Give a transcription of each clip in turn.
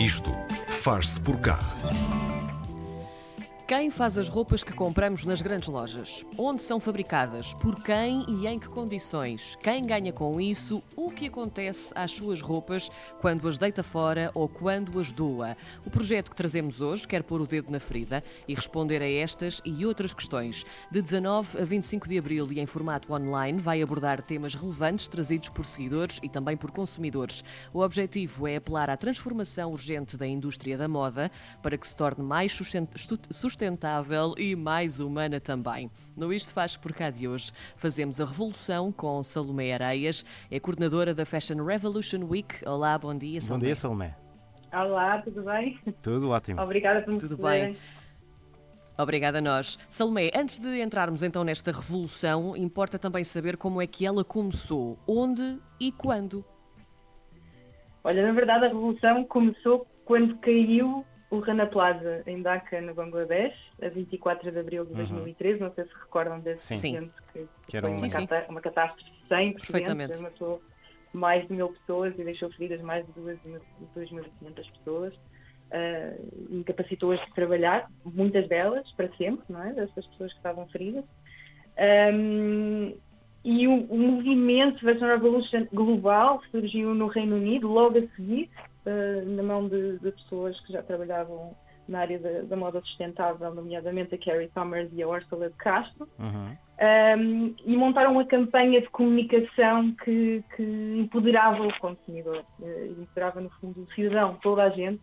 Isto faz-se por cá. Quem faz as roupas que compramos nas grandes lojas? Onde são fabricadas? Por quem e em que condições? Quem ganha com isso? O que acontece às suas roupas quando as deita fora ou quando as doa? O projeto que trazemos hoje quer pôr o dedo na ferida e responder a estas e outras questões. De 19 a 25 de abril e em formato online, vai abordar temas relevantes trazidos por seguidores e também por consumidores. O objetivo é apelar à transformação urgente da indústria da moda para que se torne mais sustentável sustentável e mais humana também. No Isto Faz Por Cá de hoje, fazemos a revolução com Salomé Areias, é coordenadora da Fashion Revolution Week. Olá, bom dia, Salomé. Bom dia, Salomé. Olá, tudo bem? Tudo ótimo. Obrigada por me Tudo bem. Obrigada a nós. Salomé, antes de entrarmos então nesta revolução, importa também saber como é que ela começou, onde e quando. Olha, na verdade a revolução começou quando caiu o Rana Plaza em Dhaka, no Bangladesh, a 24 de abril de 2013. Uhum. Não sei se recordam desse incidente que, que era foi uma, catá uma catástrofe sem precedentes. Matou mais de mil pessoas e deixou feridas mais de 2.500 pessoas. Uh, incapacitou-as de trabalhar, muitas delas, para sempre, não é? Dessas pessoas que estavam feridas. Um, e o, o movimento Fashion Revolution global surgiu no Reino Unido logo a seguir, uh, na mão de, de, pessoas que já trabalhavam na área da, da, moda sustentável, nomeadamente a Carrie Summers e a Ursula de Castro, uhum. um, e montaram uma campanha de comunicação que, que empoderava o consumidor, uh, empoderava no fundo o cidadão, toda a gente,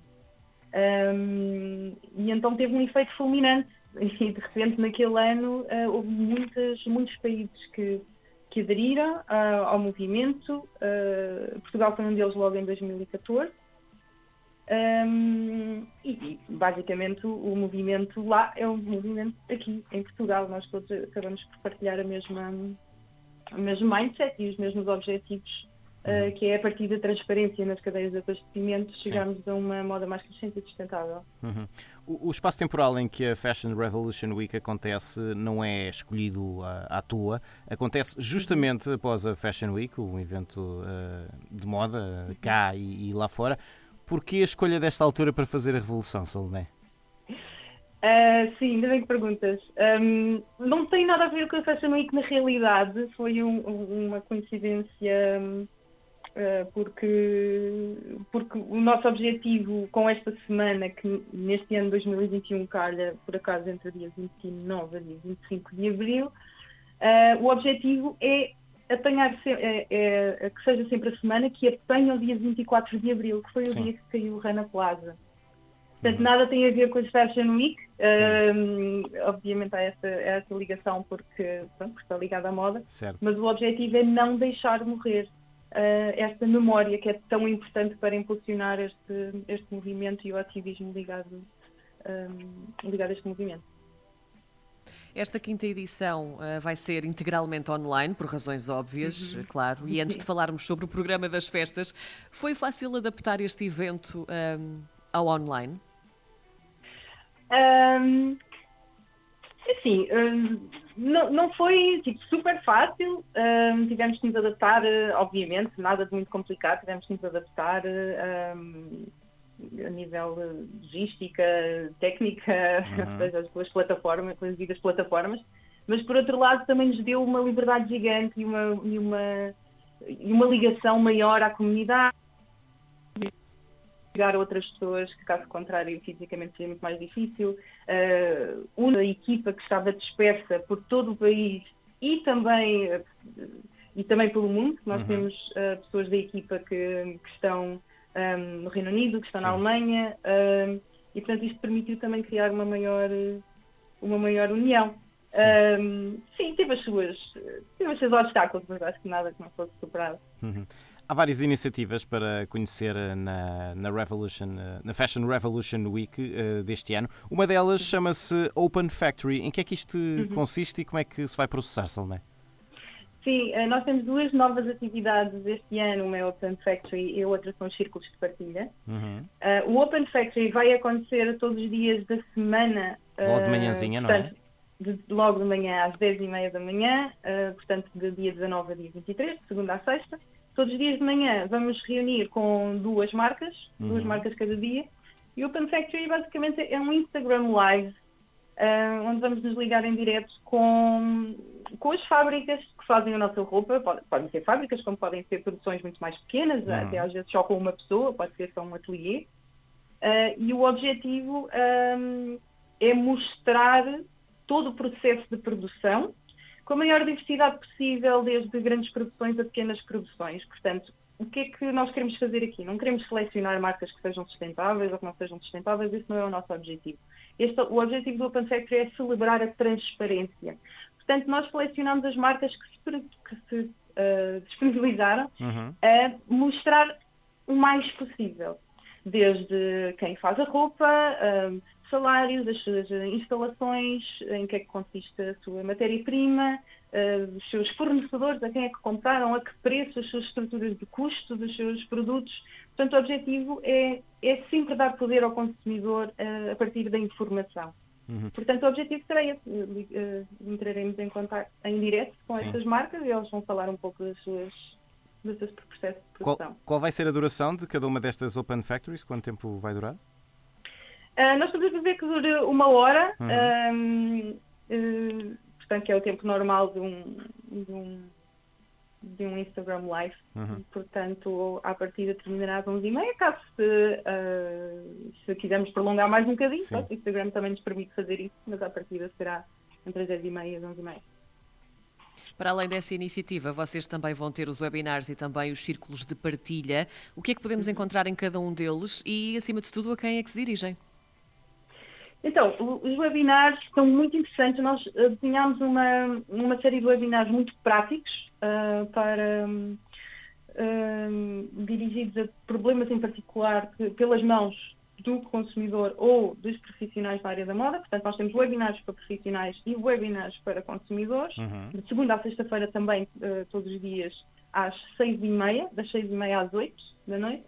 um, e então teve um efeito fulminante e de repente naquele ano uh, houve muitas, muitos países que que aderiram uh, ao movimento. Uh, Portugal foi um deles logo em 2014. Um, e, basicamente o, movimento lá é um movimento aqui em Portugal. Nós todos acabamos por partilhar a mesma, o mesmo mindset e os mesmos objetivos uh, que é a partir da transparência nas cadeias de abastecimento chegarmos a uma moda mais crescente e sustentável. Uhum. O, o, espaço temporal em que a Fashion Revolution Week acontece não é escolhido à, à toa, acontece justamente após a Fashion Week, um evento uh, de moda cá e, e lá fora. Porquê a escolha desta altura para fazer a revolução, Salomé? Uh, sim, ainda bem que perguntas. Um, não tem nada a ver com a Fashion Week na realidade, foi um, uma coincidência eh, porque, porque o nosso objetivo com esta semana, que neste ano 2021 calha por acaso entre dias 29 e 25 de abril, uh, o objetivo é apanhar, é, é, que seja sempre a semana que apanha o dia 24 de abril, que foi o Sim. dia que caiu o Rana Plaza. Portanto, uhum. nada tem a ver com a Fashion Week. Uh, obviamente há essa, essa ligação porque, pronto, porque está ligada à moda. Certo. Mas o objetivo é não deixar morrer uh, esta memória que é tão importante para impulsionar este, este movimento e o ativismo ligado, um, ligado a este movimento. Esta quinta edição uh, vai ser integralmente online, por razões óbvias, uhum. claro. E antes de falarmos sobre o programa das festas, foi fácil adaptar este evento um, ao online? Um, assim, um, não, não foi tipo, super fácil, um, tivemos que nos adaptar, eh, obviamente, nada de muito complicado, tivemos que nos adaptar um, a nível logística, técnica, uhum. seja, pelas plataformas, pelas devidas plataformas, mas por outro lado também nos deu uma liberdade gigante e uma, e uma, e uma ligação maior à comunidade chegar a outras pessoas que, caso contrário, fisicamente seria muito mais difícil. Uh, uma equipa que estava dispersa por todo o país e também, uh, e também pelo mundo. Nós uhum. temos uh, pessoas da equipa que, que estão um, no Reino Unido, que estão Sim. na Alemanha, um, e portanto isto permitiu também criar uma maior, uma maior união. Sim. Um, sim, teve as suas, teve os seus obstáculos, mas acho que nada que não fosse superado. Uhum. Há várias iniciativas para conhecer eh, na, na, Revolution, eh, na Fashion Revolution Week uh, deste ano. Uma delas chama-se Open Factory. Em que é que isto uhum. consiste e como é que se vai processar, Salomé? Sim, nós temos duas novas atividades este ano, uma é Open Factory e a outra são os círculos de partilha. Uhum. Uh, o Open Factory vai acontecer todos os dias da semana. Logo de manhãzinha, não é? De, logo de manhã às 10h30 da manhã, uh, portanto de dia 19 a dia 23, de segunda a sexta todos os dias de manhã vamos reunir com duas marcas, uhum. duas marcas cada dia, e o Open Factory basicamente é um Instagram Live, uh, onde vamos nos ligar em direto com, com as fábricas que fazem a nossa roupa, pode, podem ser fábricas, como podem ser produções muito mais pequenas, uhum. até às vezes só com uma pessoa, pode ser só um ateliê. Uh, e o objetivo um, é mostrar todo o processo de produção com a maior diversidade possível, desde grandes produções a pequenas produções. Portanto, o que é que nós queremos fazer aqui? Não queremos selecionar marcas que sejam sustentáveis ou que não sejam sustentáveis, isso não é o nosso objetivo. Este, o objetivo do Open Factory é celebrar a transparência. Portanto, nós selecionamos as marcas que se, que se uh, disponibilizaram uhum. a mostrar o mais possível. Desde quem faz a roupa, uh, salários, as suas instalações, em que é que consiste a sua matéria-prima, uh, os seus fornecedores, a quem é que compraram, a que preço, as suas estruturas de custo dos seus produtos. Portanto, o objetivo é, é sempre dar poder ao consumidor uh, a partir da informação. Uhum. Portanto, o objetivo será esse. Uh, entraremos em contato em direto com Sim. estas marcas e eles vão falar um pouco das suas do seu processo de produção. Qual, qual vai ser a duração de cada uma destas Open Factories? Quanto tempo vai durar? Uh, nós estamos a prever que dure uma hora, uhum. uh, portanto, que é o tempo normal de um, de um, de um Instagram Live. Uhum. Portanto, à partida terminará às 11h30, caso se, uh, se quisermos prolongar mais um bocadinho, o Instagram também nos permite fazer isso, mas à partida será entre as 10h30 e as 11h30. Para além dessa iniciativa, vocês também vão ter os webinars e também os círculos de partilha. O que é que podemos uhum. encontrar em cada um deles e, acima de tudo, a quem é que se dirigem? Então, os webinars são muito interessantes. Nós uh, desenhámos uma, uma série de webinars muito práticos uh, para uh, dirigidos a problemas em particular que, pelas mãos do consumidor ou dos profissionais da área da moda. Portanto, nós temos webinars para profissionais e webinars para consumidores. Uhum. De segunda a sexta-feira também, todos os dias, às seis e meia, das seis e meia às oito da noite.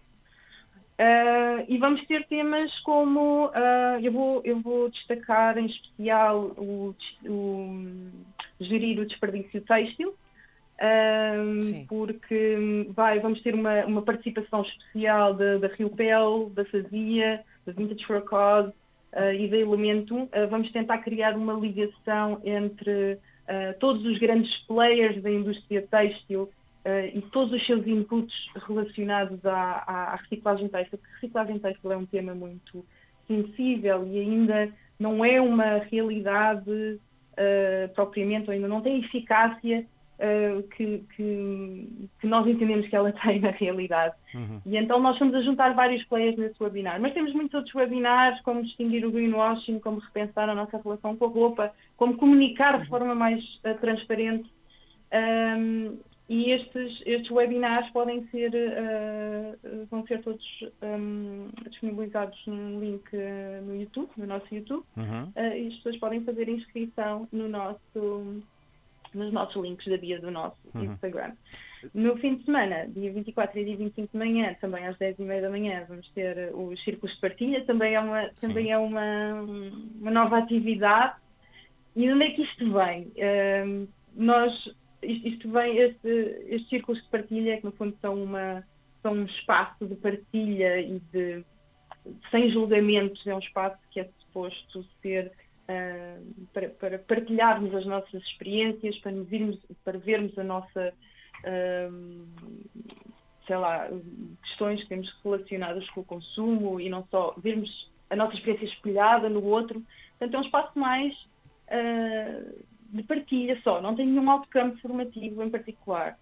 Uh, e vamos ter temas como, uh, eu, vou, eu vou destacar em especial o, o gerir o desperdício têxtil, uh, porque vai, vamos ter uma, uma participação especial da, Rio Pel, da Fazia, da Vintage for a Cause e da Elemento. vamos tentar criar uma ligação entre todos os grandes players da indústria têxtil uh, e todos os seus inputs relacionados à, à, reciclagem têxtil, porque reciclagem têxtil é um tema muito sensível e ainda não é uma realidade uh, propriamente, ou ainda não tem eficácia uh, que, que, que, nós entendemos que ela tem na realidade. Uhum. E então nós estamos a juntar vários players nesse webinar. Mas temos muitos outros webinars, como distinguir o greenwashing, como repensar a nossa relação com a roupa, como comunicar de uhum. forma mais uh, transparente um, e estes, estes webinars podem ser, uh, vão ser todos um, disponibilizados num link uh, no YouTube, no nosso YouTube, uhum. uh, e as pessoas podem fazer inscrição no nosso, nos nossos links da bio do nosso uhum. Instagram. No fim de semana, dia 24 e dia 25 de manhã, também às 10h30 da manhã, vamos ter os círculos de partilha, também é uma, também é uma, uma nova atividade. E onde é que isto vem? nós isto, isto vem, este, estes círculos de partilha, que no fundo são, uma, são um espaço de partilha e de sem julgamentos, é um espaço que é suposto ser uh, para, para, partilharmos as nossas experiências, para, nos irmos, para vermos a nossa, uh, sei lá, questões que temos relacionadas com o consumo e não só vermos a nossa experiência espelhada no outro. Portanto, é um espaço mais uh, de partilha só, não tem nenhum outcome formativo em particular.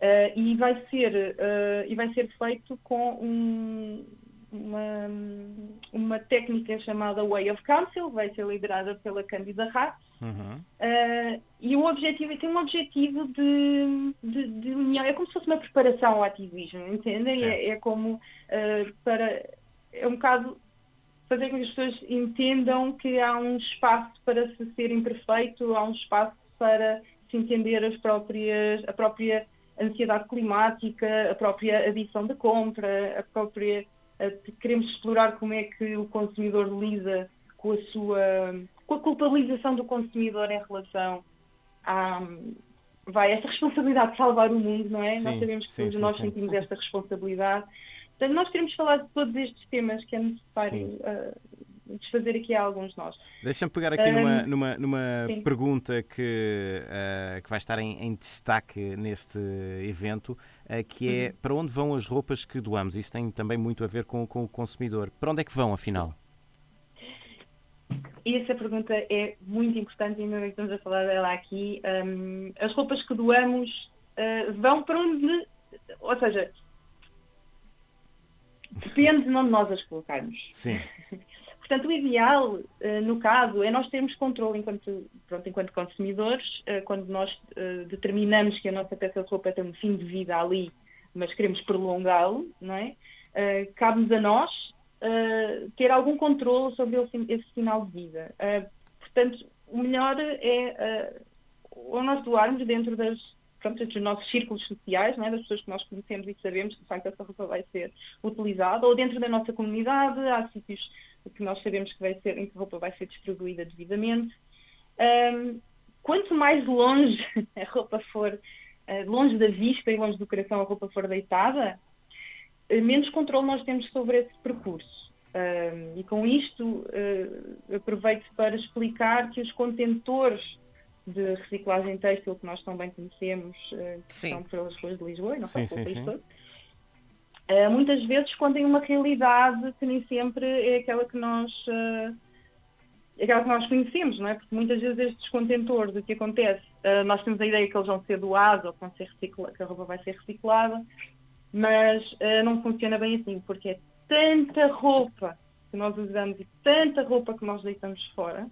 Uh, e, vai ser, uh, e vai ser feito com um, uma, uma técnica chamada Way of Council, vai ser liderada pela Cândida Rath. Uhum. Uh, e o objetivo tem um objetivo de, de, de, união, é como se fosse uma preparação ao ativismo, entendem? É, é, como para. É um bocado fazer com que as pessoas entendam que há um espaço para se ser imperfeito, há um espaço para se entender as próprias, a própria ansiedade climática, a própria adição de compra, a própria queremos explorar como é que o consumidor lida com a sua com a culpabilização do consumidor em relação à, vai esta responsabilidade de salvar o mundo, não é? Sim, nós sabemos que sim, sim, nós sentimos esta responsabilidade. Portanto, nós queremos falar de todos estes temas que é necessário uh, desfazer aqui a alguns de nós. Deixa-me pegar aqui um, numa, numa, numa pergunta que, uh, que vai estar em, em, destaque neste evento, que é uhum. para onde vão as roupas que doamos? Isso tem também muito a ver com, com o consumidor. Para onde é que vão, afinal? Essa pergunta é muito importante e ainda estamos a falar dela aqui. Um, as roupas que doamos uh, vão para onde. Ou seja, depende de onde nós as colocarmos. Sim. Portanto, o ideal, uh, no caso, é nós termos controle enquanto, pronto, enquanto consumidores, uh, quando nós determinamos que a nossa peça de roupa tem um fim de vida ali, mas queremos prolongá-lo, não é? cabe-nos a nós ter algum controle sobre esse final de vida. Portanto, o melhor é ou nós doarmos dentro das, pronto, dos nossos círculos sociais, é? das pessoas que nós conhecemos e sabemos que de facto essa roupa vai ser utilizada, ou dentro da nossa comunidade, há sítios que nós sabemos que vai ser, em que a roupa vai ser distribuída devidamente. Um, quanto mais longe a roupa for, uh, longe da vista e longe do coração a roupa for deitada, menos controle nós temos sobre esse percurso. Um, e com isto uh, aproveito para explicar que os contentores de reciclagem têxtil que nós também conhecemos, uh, que são pelas ruas de Lisboa, não sim, sim, sim. Uh, muitas vezes contêm uma realidade que nem sempre é aquela que nós uh, aquela que nós conhecemos, não é? Porque muitas vezes estes contentores, o que acontece, uh, nós temos a ideia que eles vão ser doados ou que, vão ser que a roupa vai ser reciclada, mas não funciona bem assim, porque é tanta roupa que nós usamos e tanta roupa que nós deitamos fora,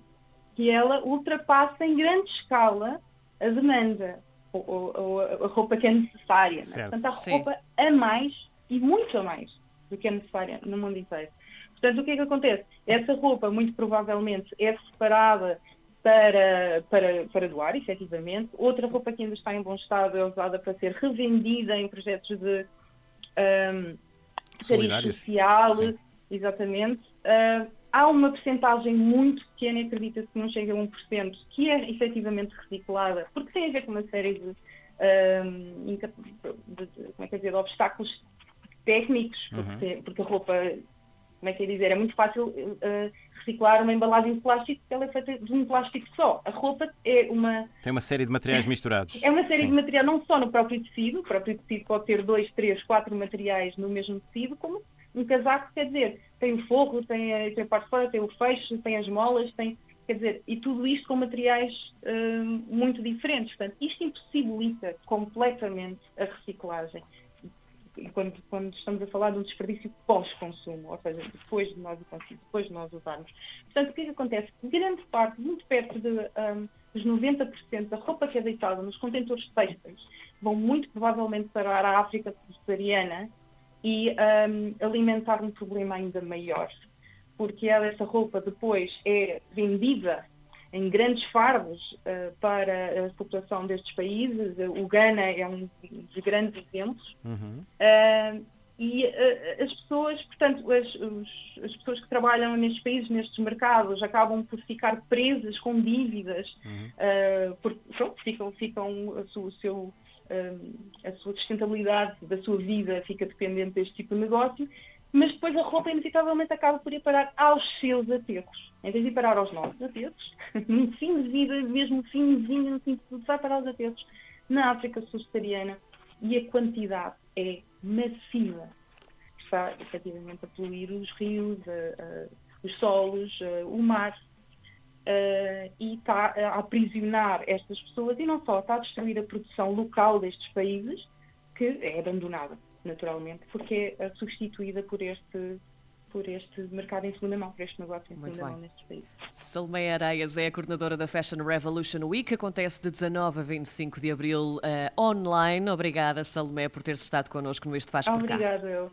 que ela ultrapassa em grande escala a demanda, ou, ou, ou a roupa que é necessária. Né? Portanto, há roupa a mais e muito a mais do que é necessária no mundo inteiro. Portanto, o que é que acontece? Essa roupa, muito provavelmente, é separada para, para, para doar, efetivamente. Outra roupa que ainda está em bom estado é usada para ser revendida em projetos de um, social, Sim. exatamente. Uh, há uma percentagem muito pequena, acredita-se que não chega a 1%, que é efetivamente reciclada, porque tem a ver com uma série de, um, de, de, como é que dizer, de obstáculos técnicos, porque, uhum. porque a roupa como é que é dizer, é muito fácil uh, reciclar uma embalagem de plástico porque ela é feita de um plástico só. A roupa é uma... Tem uma série de materiais misturados. É uma série Sim. de materiais, não só no próprio tecido, o próprio tecido pode ter dois, três, quatro materiais no mesmo tecido, como um casaco, quer dizer, tem o forro, tem tem a parte de fora, tem o fecho, tem as molas, tem... Quer dizer, e tudo isto com materiais uh, muito diferentes. Portanto, isto impossibilita completamente a reciclagem quando, quando estamos a falar de um desperdício pós-consumo, ou seja, depois de nós o conseguirmos, depois de nós usarmos. Portanto, o que é que acontece? Grande parte, muito perto um, dos 90% da roupa que é deitada nos contentores têxteis vão muito provavelmente para a África subsaariana e um, alimentar um problema ainda maior, porque essa roupa depois é vendida em grandes fardos uh, para a população destes países. O Ghana é um dos grandes exemplos. Uhum. Uh, e uh, as pessoas, portanto, as, os, as, pessoas que trabalham nestes países, nestes mercados, acabam por ficar presas com dívidas, uhum. porque pronto, ficam, ficam sua, seu, a sua sustentabilidade da sua vida fica dependente deste tipo de negócio mas depois a roupa inevitavelmente acaba por ir parar aos seus aterros. Em vez de ir parar aos nossos aterros, no fim de vida, mesmo finzinho, no fim de tudo, vai parar os aterros na África subsaariana e a quantidade é massiva. Está efetivamente a poluir os rios, a, a, os solos, a, o mar. E está a aprisionar estas pessoas e não só, está a destruir a produção local destes países, que é abandonada naturalmente, porque é substituída por este por este mercado em segunda mão, por este negócio em Muito segunda bem. mão nestes países. Salmeia Areias é a coordenadora da Fashion Revolution Week, acontece de 19 a 25 de abril uh, online. Obrigada, Salomé, por teres estado connosco no Isto Faz Por. Obrigada, eu.